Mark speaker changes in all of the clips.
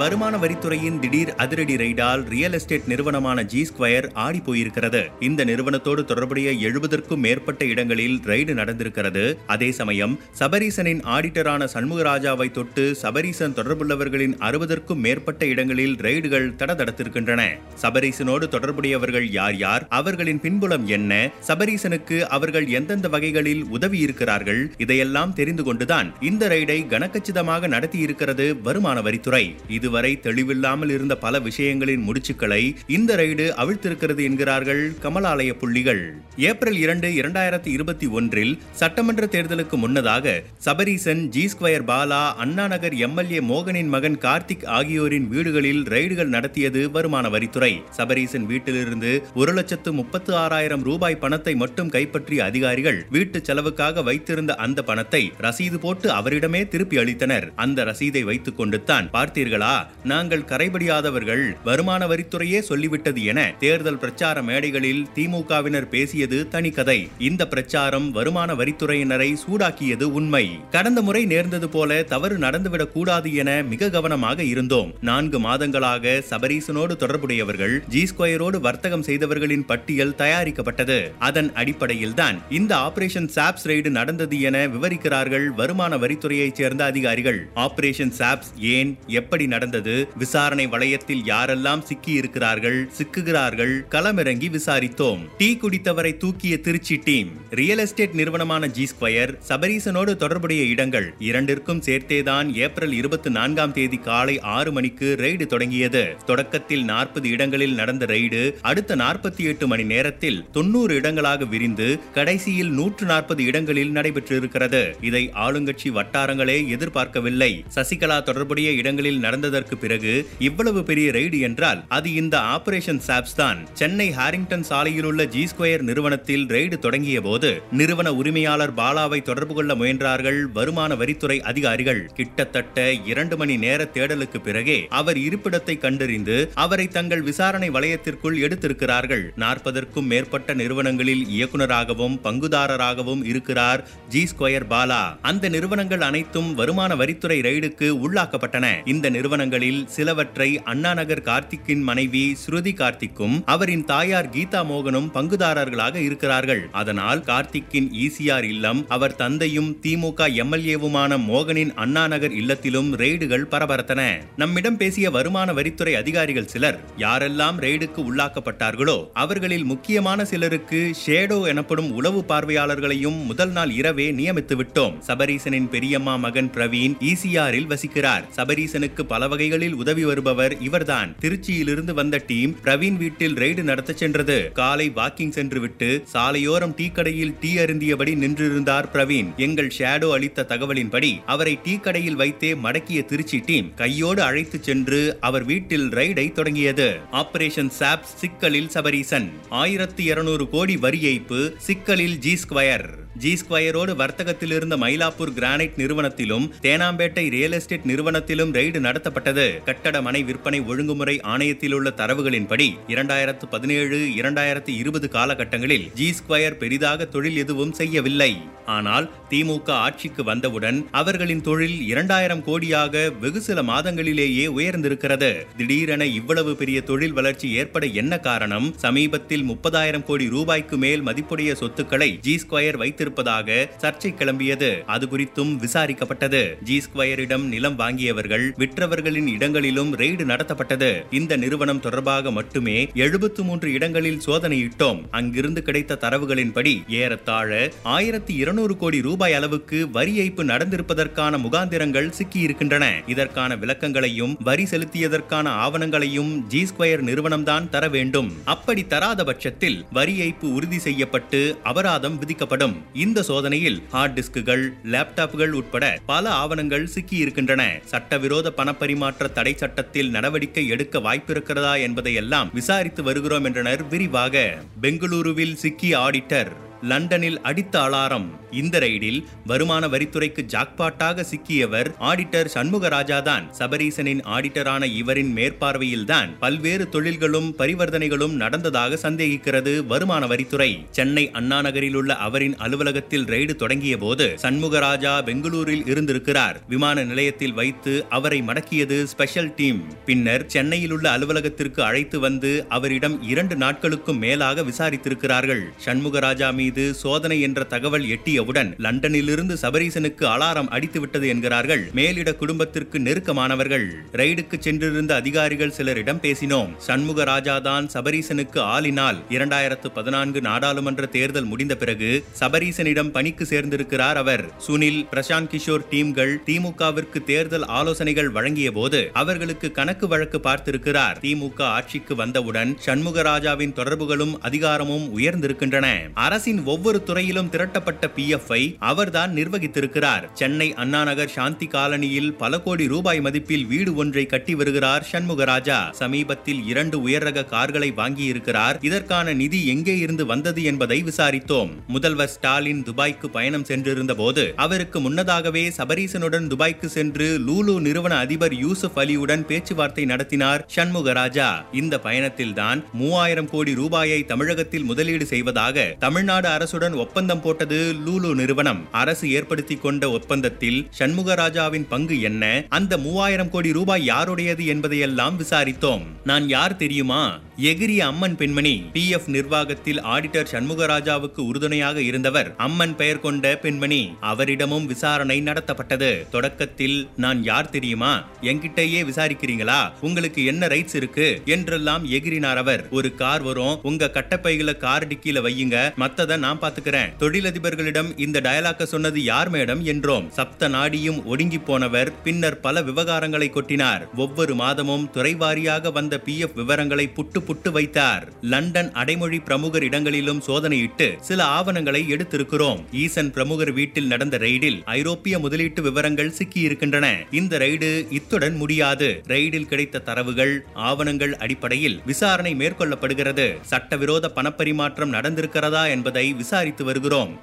Speaker 1: வருமான வரித்துறையின் திடீர் அதிரடி ரெய்டால் ரியல் எஸ்டேட் நிறுவனமான ஜி ஸ்கொயர் ஆடி போயிருக்கிறது. இந்த நிறுவனத்தோடு தொடர்புடைய எழுபதற்கும் மேற்பட்ட இடங்களில் ரெய்டு நடந்திருக்கிறது. அதே சமயம் சபரீசனின் ஆடிட்டரான சண்முகராஜாவை தொட்டு சபரீசன் தொடர்புள்ளவர்களின் அறுபதற்கும் மேற்பட்ட இடங்களில் ரெய்டுகள் தடதடத்திருக்கின்றன. சபரீசனோடு தொடர்புடையவர்கள் யார் யார் அவர்களின் பின்புலம் என்ன சபரீசனுக்கு அவர்கள் எந்தெந்த வகைகளில் உதவி இருக்கிறார்கள் இதையெல்லாம் தெரிந்து கொண்டுதான் இந்த ரெய்டை கனக்கச்சிதமாக நடத்தியிருக்கிறது வருமான வரித்துறை. இது இதுவரை தெளிவில்லாமல் இருந்த பல விஷயங்களின் முடிச்சுக்களை இந்த ரைடு அவிழ்த்திருக்கிறது என்கிறார்கள் கமலாலய புள்ளிகள். ஏப்ரல் இரண்டு இரண்டாயிரத்தி இருபத்தி ஒன்றில் சட்டமன்ற தேர்தலுக்கு முன்னதாக Sabareesan G square Bala Anna Nagar MLA மோகனின் மகன் கார்த்திக் ஆகியோரின் வீடுகளில் ரைடுகள் நடத்தியது வருமான வரித்துறை. சபரீசன் வீட்டிலிருந்து ஒரு லட்சத்து முப்பத்து ஆறாயிரம் ரூபாய் பணத்தை மட்டும் கைப்பற்றிய அதிகாரிகள் வீட்டு செலவுக்காக வைத்திருந்த அந்த பணத்தை ரசீது போட்டு அவரிடமே திருப்பி அளித்தனர். அந்த ரசீதை வைத்துக் கொண்டுத்தான் பார்த்தீர்களா? நாங்கள் கரைபடியாதவர்கள் வருமான வரித்துறையே சொல்லிவிட்டது என தேர்தல் பிரச்சார மேடைகளில் திமுகவினர் பேசியது தனி கதை. இந்த பிரச்சாரம் வருமான வரித்துறையினரை சூடாக்கியது உண்மை. கடந்த முறை நேர்ந்தது போல தவறு நடந்துவிடக் கூடாது என மிக கவனமாக இருந்தோம். நான்கு மாதங்களாக சபரீசனோடு தொடர்புடையவர்கள் ஜி ஸ்கொயரோடு வர்த்தகம் செய்தவர்களின் பட்டியல் தயாரிக்கப்பட்டது. அதன் அடிப்படையில் தான் இந்த ஆபரேஷன் சாப்ஸ் ரெய்டு நடந்தது என விவரிக்கிறார்கள் வருமான வரித்துறையைச் சேர்ந்த அதிகாரிகள். ஆபரேஷன் சாப்ஸ் ஏன் எப்படி நடந்தது? நடந்தது. விசாரணை வளையத்தில் யாரெல்லாம் சிக்கி இருக்கிறார்கள் சிக்குகிறார்கள் களமிறங்கி விசாரித்தோம். டீ குடித்தவரை தூக்கிய திருச்சி டீம் ரியல் எஸ்டேட் நிறுவனமான ஜி ஸ்கொயர் சபரீசனோடு தொடர்புடைய இடங்கள் இரண்டிற்கும் சேர்த்தேதான் ஏப்ரல் இருபத்தி நான்காம் தேதி காலை ஆறு மணிக்கு ரெய்டு தொடங்கியது. தொடக்கத்தில் நாற்பது இடங்களில் நடந்த ரெய்டு அடுத்த நாற்பத்தி எட்டு மணி நேரத்தில் தொன்னூறு இடங்களாக விரிந்து கடைசியில் நூற்று நாற்பது இடங்களில் நடைபெற்றிருக்கிறது. இதை ஆளுங்கட்சி வட்டாரங்களே எதிர்பார்க்கவில்லை. சசிகலா தொடர்புடைய இடங்களில் நடந்தது செய்ததற்கு பிறகு இவ்வளவு பெரிய ரெய்டு என்றால் அது இந்த ஆபரேஷன் சாப்ஸ் தான். சென்னை ஹாரிங்டன் சாலையில் உள்ள ஜி ஸ்கொயர் நிறுவனத்தில் ரெய்டு தொடங்கிய போது நிறுவன உரிமையாளர் பாலாவை தொடர்பு கொள்ள முயன்றார்கள் வருமான வரித்துறை அதிகாரிகள். கிட்டத்தட்ட இரண்டு மணி நேர தேடலுக்கு பிறகே அவர் இருப்பிடத்தை கண்டறிந்து அவரை தங்கள் விசாரணை வளையத்திற்குள் எடுத்திருக்கிறார்கள். நாற்பதற்கும் மேற்பட்ட நிறுவனங்களில் இயக்குநராகவும் பங்குதாரராகவும் இருக்கிறார் ஜி ஸ்கொயர் பாலா. அந்த நிறுவனங்கள் அனைத்தும் வருமான வரித்துறை ரெய்டுக்கு உள்ளாக்கப்பட்டன. இந்த நிறுவன நிறுவனங்களில் சிலவற்றை அண்ணாநகர் கார்த்திக்கின் மனைவி ஸ்ருதி கார்த்திக்கும் அவரின் தாயார் கீதா மோகனும் பங்குதாரர்களாக இருக்கிறார்கள். அதனால் கார்த்திக்கின் ஈசிஆர் இல்லம் அவர் தந்தையும் திமுக எம்எல்ஏவுமான மோகனின் அண்ணாநகர் இல்லத்திலும் ரெய்டுகள் பரபரத்தன. நம்மிடம் பேசிய வருமான வரித்துறை அதிகாரிகள் சிலர் யாரெல்லாம் ரெய்டுக்கு உள்ளாக்கப்பட்டார்களோ அவர்களில் முக்கியமான சிலருக்கு ஷேடோ எனப்படும் உளவு பார்வையாளர்களையும் முதல் நாள் இரவே நியமித்து விட்டோம் சபரீசனின் பெரியம்மா மகன் பிரவீன் ஈசிஆரில் வசிக்கிறார். சபரீசனுக்கு பல வகைகளில் உதவி வருபவர் இவர்தான். திருச்சியிலிருந்து வந்த டீம் பிரவீன் வீட்டில் ரெய்டு நடத்த சென்றது. காலை வாக்கிங் சென்றுவிட்டு சாலையோரம் டீ கடையில் டீ அருந்தியபடி நின்றிருந்தார் பிரவீன். எங்கள் ஷேடோ அளித்த தகவலின்படி அவரை டீ கடையில் வைத்தே மடக்கிய திருச்சி டீம் கையோடு அழைத்து சென்று அவர் வீட்டில் ரைடை தொடங்கியது. ஆபரேஷன் சாப் சிக்கலில் சபரீசன். ஆயிரத்தி இருநூறு கோடி வரி ஏய்ப்பு சிக்கலில் ஜி ஸ்கொயர். ஜி ஸ்கொயரோடு வர்த்தகத்தில் இருந்த மயிலாப்பூர் கிரானைட் நிறுவனத்திலும் தேனாம்பேட்டை ரியல் எஸ்டேட் நிறுவனத்திலும் ரெய்டு நடத்தப்பட்டது. கட்டட மனை விற்பனை ஒழுங்குமுறை ஆணையத்தில் உள்ள தரவுகளின்படி இரண்டாயிரத்து பதினேழு இரண்டாயிரத்து இருபது காலகட்டங்களில் ஜி ஸ்கொயர் பெரிதாக தொழில் எதுவும் செய்யவில்லை. ஆனால் திமுக ஆட்சிக்கு வந்தவுடன் அவர்களின் தொழில் இரண்டாயிரம் கோடியாக வெகு சில மாதங்களிலேயே உயர்ந்திருக்கிறது. திடீரென இவ்வளவு பெரிய தொழில் வளர்ச்சி ஏற்பட என்ன காரணம்? சமீபத்தில் முப்பதாயிரம் கோடி ரூபாய்க்கு மேல் மதிப்புடைய சொத்துக்களை ஜி ஸ்கொயர் வைத்திருப்பதாக சர்ச்சை கிளம்பியது. அது குறித்தும் விசாரிக்கப்பட்டது. ஜி ஸ்கொயரிடம் நிலம் வாங்கியவர்கள் விற்றவர்கள் விற்றவர்களின் இடங்களிலும் ரெய்டு நடத்தப்பட்டது. இந்த நிறுவனம் தொடர்பாக மட்டுமே எழுபத்து மூன்று இடங்களில் சோதனையிட்டோம். அங்கிருந்து கிடைத்த தரவுகளின்படி ஏறத்தாழ ஆயிரத்தி இருநூறு கோடி ரூபாய் அளவுக்கு வரி ஏய்ப்பு நடந்திருப்பதற்கான முகாந்திரங்கள் சிக்கியிருக்கின்றன. இதற்கான விளக்கங்களையும் வரி செலுத்தியதற்கான ஆவணங்களையும் ஜி ஸ்கொயர் நிறுவனம்தான் தர வேண்டும். அப்படி தராத பட்சத்தில் வரி ஏய்ப்பு உறுதி செய்யப்பட்டு அபராதம் விதிக்கப்படும். இந்த சோதனையில் ஹார்ட் டிஸ்குகள் லேப்டாப்புகள் உட்பட பல ஆவணங்கள் சிக்கியிருக்கின்றன. சட்டவிரோத பணப்பரிமாற்ற தடை சட்டத்தில் நடவடிக்கை எடுக்க வாய்ப்பிருக்கிறதா என்பதையெல்லாம் விசாரித்து வருகிறோம் என்றனர். விரிவாக பெங்களூருவில் சிக்கிய ஆடிட்டர் லண்டனில் அடித்த அலாரம். இந்த ரைடில் வருமான வரித்துறைக்கு ஜாக்பாட்டாக சிக்கியவர் ஆடிட்டர் சண்முகராஜா தான் சபரீசனின் ஆடிட்டரான இவரின் மேற்பார்வையில்தான் பல்வேறு தொழில்களும் பரிவர்த்தனைகளும் நடந்ததாக சந்தேகிக்கிறது வருமான வரித்துறை. சென்னை அண்ணா நகரில் உள்ள அவரின் அலுவலகத்தில் ரெய்டு தொடங்கிய போது சண்முகராஜா பெங்களூரில் இருந்திருக்கிறார். விமான நிலையத்தில் வைத்து அவரை மடக்கியது ஸ்பெஷல் டீம். பின்னர் சென்னையில் உள்ள அலுவலகத்திற்கு அழைத்து வந்து அவரிடம் இரண்டு நாட்களுக்கும் மேலாக விசாரித்திருக்கிறார்கள். சண்முகராஜா மீது சோதனை என்ற தகவல் எட்டிய எட்டியவுடன் லண்டனிலிருந்து சபரீசனுக்கு அலாரம் அடித்துவிட்டது என்கிறார்கள் மேலிட குடும்பத்திற்கு நெருக்கமானவர்கள். ரைடுக்கு சென்றிருந்த அதிகாரிகள் சிலரிடம் பேசினோம். சண்முகராஜா தான் சபரீசனுக்கு ஆளினால் இரண்டாயிரத்து பதினான்கு நாடாளுமன்ற தேர்தல் முடிந்த பிறகு சபரீசனிடம் பணிக்கு சேர்ந்திருக்கிறார் அவர். சுனில் பிரசாந்த் கிஷோர் டீம்கள் திமுகவிற்கு தேர்தல் ஆலோசனைகள் வழங்கிய போது அவர்களுக்கு கணக்கு வழக்கு பார்த்திருக்கிறார். திமுக ஆட்சிக்கு வந்தவுடன் சண்முகராஜாவின் தொடர்புகளும் அதிகாரமும் உயர்ந்திருக்கின்றன. அரசின் ஒவ்வொரு துறையிலும் திரட்டப்பட்ட பி ஐ அவர்தான் நிர்வகித்திருக்கிறார். சென்னை அண்ணாநகர் சாந்தி காலனியில் பல கோடி ரூபாய் மதிப்பில் வீடு ஒன்றை கட்டி வருகிறார் சண்முகராஜா. சமீபத்தில் இரண்டு உயர் ரக கார்களை வாங்கியிருக்கிறார். இதற்கான நிதி எங்கே இருந்து வந்தது என்பதை விசாரித்தோம். முதல்வர் ஸ்டாலின் துபாய்க்கு பயணம் சென்றிருந்த போது அவருக்கு முன்னதாகவே சபரீசனுடன் துபாய்க்கு சென்று லூலு நிறுவன அதிபர் யூசுப் அலியுடன் பேச்சுவார்த்தை நடத்தினார் சண்முகராஜா. இந்த பயணத்தில் தான் மூவாயிரம் கோடி ரூபாயை தமிழகத்தில் முதலீடு செய்வதாக தமிழ்நாடு அரசுடன் ஒப்பந்தம் போட்டது லூலு சூலு நிறுவனம் அரசு ஏற்படுத்தி கொண்ட ஒப்பந்தத்தில் சண்முகராஜாவின் பங்கு என்ன? அந்த மூவாயிரம் கோடி ரூபாய் யாருடையது என்பதையெல்லாம் விசாரித்தோம். நான் யார் தெரியுமா? எகிரிய அம்மன் பெண்மணி. பி எஃப் நிர்வாகத்தில் ஆடிட்டர் சண்முகராஜாவுக்கு உறுதுணையாக இருந்தவர் அம்மன் பெயர் கொண்ட பெண்மணி. அவரிடமும் விசாரணை நடத்தப்பட்டது. தொடக்கத்தில் நான் யார் தெரியுமா? என்கிட்டயே விசாரிக்கிறீங்களா? உங்களுக்கு என்ன ரைட்ஸ் இருக்கு? என்றெல்லாம் எகிரினார் அவர். ஒரு கார் வரும். உங்க கட்டப்பைகளை கார் டிக்கில வையுங்க. மத்தத நான் பாத்துக்கிறேன் தொழிலதிபர்களிடம் இந்த டயலாக்க சொன்னது யார் மேடம் என்றோம். சப்த நாடியும் ஒடுங்கி போனவர் பின்னர் பல விவகாரங்களை கொட்டினார். ஒவ்வொரு மாதமும் துறைவாரியாக வந்த பி எஃப் விவரங்களை புட்டு புட்டு வைத்தார். லண்டன் அடைமொழி பிரமுகர் இடங்களிலும் சோதனையிட்டு சில ஆவணங்களை எடுத்திருக்கிறோம். ஈசன் பிரமுகர் வீட்டில் நடந்த ரெய்டில் ஐரோப்பிய முதலீட்டு விவரங்கள் சிக்கியிருக்கின்றன. இந்த ரெய்டு இத்துடன் முடியாது. ரெய்டில் கிடைத்த தரவுகள் ஆவணங்கள் அடிப்படையில் விசாரணை மேற்கொள்ளப்படுகிறது. சட்டவிரோத பணப்பரிமாற்றம் நடந்திருக்கிறதா என்பதை விசாரித்து வருகிறோம்.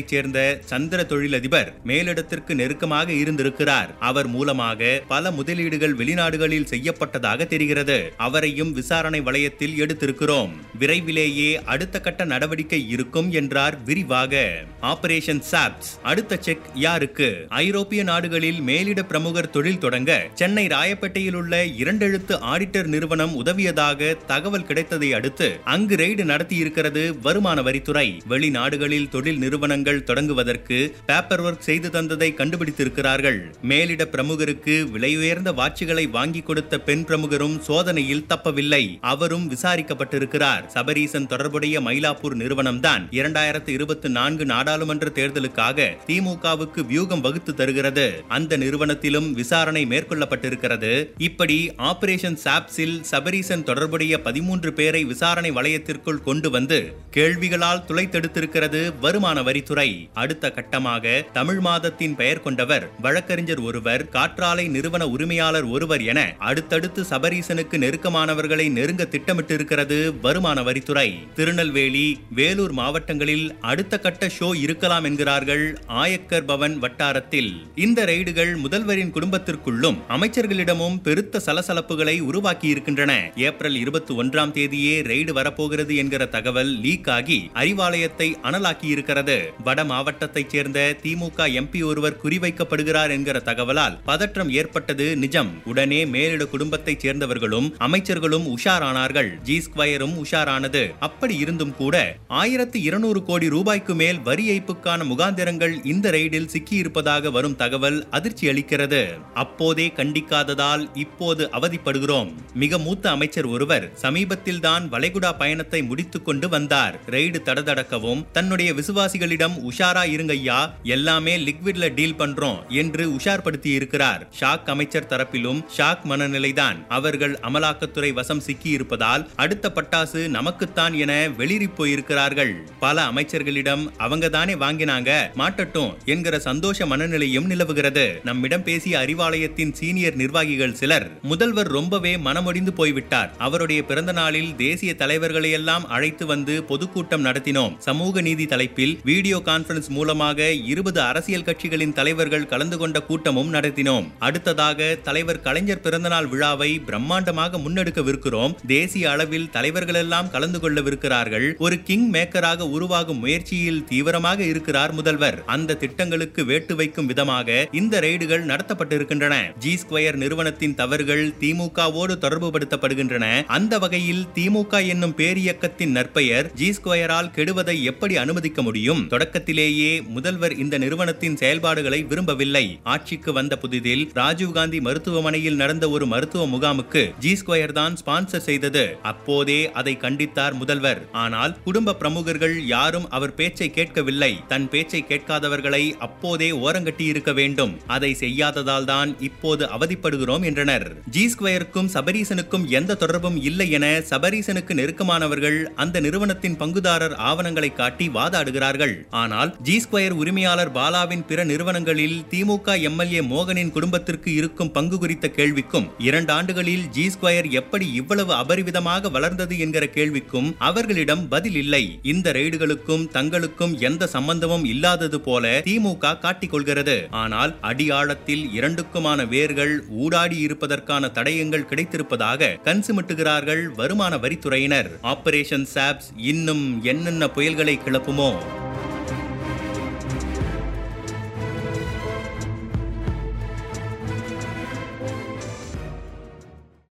Speaker 1: நாட்டைச் சேர்ந்த சந்திர தொழிலதிபர் மேலிடத்திற்கு நெருக்கமாக இருந்திருக்கிறார். அவர் மூலமாக பல முதலீடுகள் வெளிநாடுகளில் செய்யப்பட்டதாக தெரிகிறது. அவரையும் விசாரணை வளையத்தில் எடுத்திருக்கிறோம். விரைவிலேயே அடுத்த கட்ட நடவடிக்கை இருக்கும் என்றார் விரிவாக. ஆபரேஷன் சாப்ஸ் அடுத்த செக் யாருக்கு? ஐரோப்பிய நாடுகளில் மேலிட பிரமுகர் தொழில் தொடங்க சென்னை ராயப்பேட்டையில் உள்ள இரண்டெழுத்து ஆடிட்டர் நிறுவனம் உதவியதாக தகவல் கிடைத்ததை அடுத்து அங்கு ரெய்டு நடத்தியிருக்கிறது வருமான வரித்துறை. வெளிநாடுகளில் தொழில் நிறுவனங்கள் தொடங்குவதற்கு பேப்பர் ஒர்க் செய்து தந்ததை கண்டுபிடித்திருக்கிறார்கள். மேலிட பிரமுகருக்கு விலையுயர்ந்த வாட்சிகளை வாங்கி கொடுத்த பெண் பிரமுகரும் சோதனையில் தப்பவில்லை. அவரும் விசாரிக்கப்பட்டிருக்கிறார். சபரீசன் தொடர்புடைய மயிலாப்பூர் நிறுவனம்தான். இரண்டாயிரத்தி இருபத்தி நான்கு நாடாளுமன்ற தேர்தலுக்காக திமுகவுக்கு வியூகம் வகுத்து தருகிறது. அந்த நிறுவனத்திலும் விசாரணை மேற்கொள்ளப்பட்டிருக்கிறது. இப்படி ஆபரேஷன் சாப்ஸில் சபரீசன் தொடர்புடைய பதிமூன்று பேரை விசாரணை வளையத்திற்குள் கொண்டு வந்து கேள்விகளால் துளைத்தெடுத்திருக்கிறது வருமான வரித்துறை. துறை அடுத்த கட்டமாக தமிழ் மாதத்தின் பெயர் கொண்டவர் வழக்கறிஞர் ஒருவர் காற்றாலை நிறுவன உரிமையாளர் ஒருவர் என அடுத்தடுத்து சபரீசனுக்கு நெருக்கமானவர்களை நெருங்க திட்டமிட்டிருக்கிறது வருமான வரித்துறை. திருநெல்வேலி வேலூர் மாவட்டங்களில் அடுத்த கட்ட ஷோ இருக்கலாம் என்கிறார்கள் ஆயக்கர் பவன் வட்டாரத்தில். இந்த ரெய்டுகள் முதல்வரின் குடும்பத்திற்குள்ளும் அமைச்சர்களிடமும் பெருத்த சலசலப்புகளை உருவாக்கி இருக்கின்றன ஏப்ரல் இருபத்தி ஒன்றாம் தேதியே ரெய்டு வரப்போகிறது என்கிற தகவல் லீக் ஆகி அறிவாலயத்தை அனலாக்கி இருக்கிறது வட மாவட்டத்தைச் சேர்ந்த திமுக எம்பி ஒருவர் குறிவைக்கப்படுகிறார் என்கிற தகவலால் பதற்றம் ஏற்பட்டது நிஜம். உடனே மேலிட குடும்பத்தைச் சேர்ந்தவர்களும் அமைச்சர்களும் உஷாரானார்கள். ஜி ஸ்கொயரும் உஷாரானது. அப்படி இருந்தும் கூட ஆயிரத்து இருநூறு கோடி ரூபாய்க்கு மேல் வரி ஏய்ப்புக்கான முகாந்திரங்கள் இந்த ரெய்டில் சிக்கியிருப்பதாக வரும் தகவல் அதிர்ச்சி அளிக்கிறது. அப்போதே கண்டிக்காததால் இப்போது அவதிப்படுகிறோம். மிக மூத்த அமைச்சர் ஒருவர் சமீபத்தில் தான் வளைகுடா பயணத்தை முடித்துக் கொண்டு வந்தார். ரெய்டு தடதடக்கவும் தன்னுடைய விசுவாசிகளிடம் உஷாரா இருங்க ஐயா எல்லாமே லிக்விட்ல டீல் பண்றோம் என்று உஷார்படுத்தி இருக்கிறார் ஷாக் அமைச்சர் தரப்பிலும் ஷாக் மனநிலைதான். அவர்கள் அமலாக்கத்துறை வசம் சிக்கி இருப்பதால் அடுத்த பட்டாசு நமக்குத்தான் என வெளிரி போயிருக்கிறார்கள். பல அமைச்சர்களிடம் அவங்க தானே வாங்கினாங்க மாட்டட்டும் என்கிற சந்தோஷ மனநிலையும் நிலவுகிறது. நம்மிடம் பேசிய அறிவாலயத்தின் சீனியர் நிர்வாகிகள் சிலர் முதல்வர் ரொம்பவே மனமொடிந்து போய்விட்டார். அவருடைய பிறந்த நாளில் தேசிய தலைவர்களை எல்லாம் அழைத்து வந்து பொதுக்கூட்டம் நடத்தினோம். சமூக நீதி தலைப்பில் வீடியோ கான்பரன்ஸ் மூலமாக இருபது அரசியல் கட்சிகளின் தலைவர்கள் கலந்து கொண்ட கூட்டமும் நடத்தினோம். அடுத்ததாக தலைவர் கலைஞர் பிறந்தநாள் விழாவை பிரம்மாண்டமாக முன்னெடுக்கவிருக்கிறோம். தேசிய அளவில் தலைவர்களெல்லாம் கலந்து கொள்ளவிருக்கிறார்கள். ஒரு கிங் மேக்கராக உருவாகும் முயற்சியில் தீவிரமாக இருக்கிறார் முதல்வர். அந்த திட்டங்களுக்கு வேட்டு வைக்கும் விதமாக இந்த ரெய்டுகள் நடத்தப்பட்டிருக்கின்றன. ஜி ஸ்கொயர் நிறுவனத்தின் தவறுகள் திமுகவோடு தொடர்புபடுத்தப்படுகின்றன. அந்த வகையில் திமுக என்னும் பேரியக்கத்தின் நற்பெயர் ஜி ஸ்கொயரால் கெடுவதை எப்படி அனுமதிக்க முடியும்? தொடக்கத்திலேயே முதல்வர் இந்த நிறுவனத்தின் செயல்பாடுகளை விரும்பவில்லை. ஆட்சிக்கு வந்த புதிதில் ராஜீவ்காந்தி மருத்துவமனையில் நடந்த ஒரு மருத்துவ முகாமுக்கு ஜி ஸ்கொயர் தான் ஸ்பான்சர் செய்தது. அப்போதே அதை கண்டித்தார் முதல்வர். ஆனால் குடும்ப பிரமுகர்கள் யாரும் அவர் பேச்சை கேட்கவில்லை. தன் பேச்சை கேட்காதவர்களை அப்போதே ஓரங்கட்டி இருக்க வேண்டும். அதை செய்யாததால் தான் இப்போது அவதிப்படுகிறோம் என்றனர். ஜி ஸ்கொயருக்கும் சபரீசனுக்கும் எந்த தொடர்பும் இல்லை என சபரீசனுக்கு நெருக்கமானவர்கள் அந்த நிறுவனத்தின் பங்குதாரர் ஆவணங்களை காட்டி வாதாடுகிறார்கள். ஆனால் ஜி ஸ்கொயர் உரிமையாளர் பாலாவின் பிற நிறுவனங்களில் திமுக எம்எல்ஏ மோகனின் குடும்பத்திற்கு இருக்கும் பங்கு குறித்த கேள்விக்கும் இரண்டு ஆண்டுகளில் ஜி ஸ்கொயர் எப்படி இவ்வளவு அபரிவிதமாக வளர்ந்தது என்கிற கேள்விக்கும் அவர்களிடம் பதில் இல்லை. இந்த ரெய்டுகளுக்கும் தங்களுக்கும் எந்த சம்பந்தமும் இல்லாதது போல திமுக காட்டிக் கொள்கிறது. ஆனால் அடியாழத்தில் இரண்டுக்குமான வேர்கள் ஊடாடி இருப்பதற்கான தடயங்கள் கிடைத்திருப்பதாக கன்சுமிட்டுகிறார்கள் வருமான வரித்துறையினர். ஆபரேஷன் சாப்ஸ் இன்னும் என்னென்ன புயல்களை கிளப்புமோ?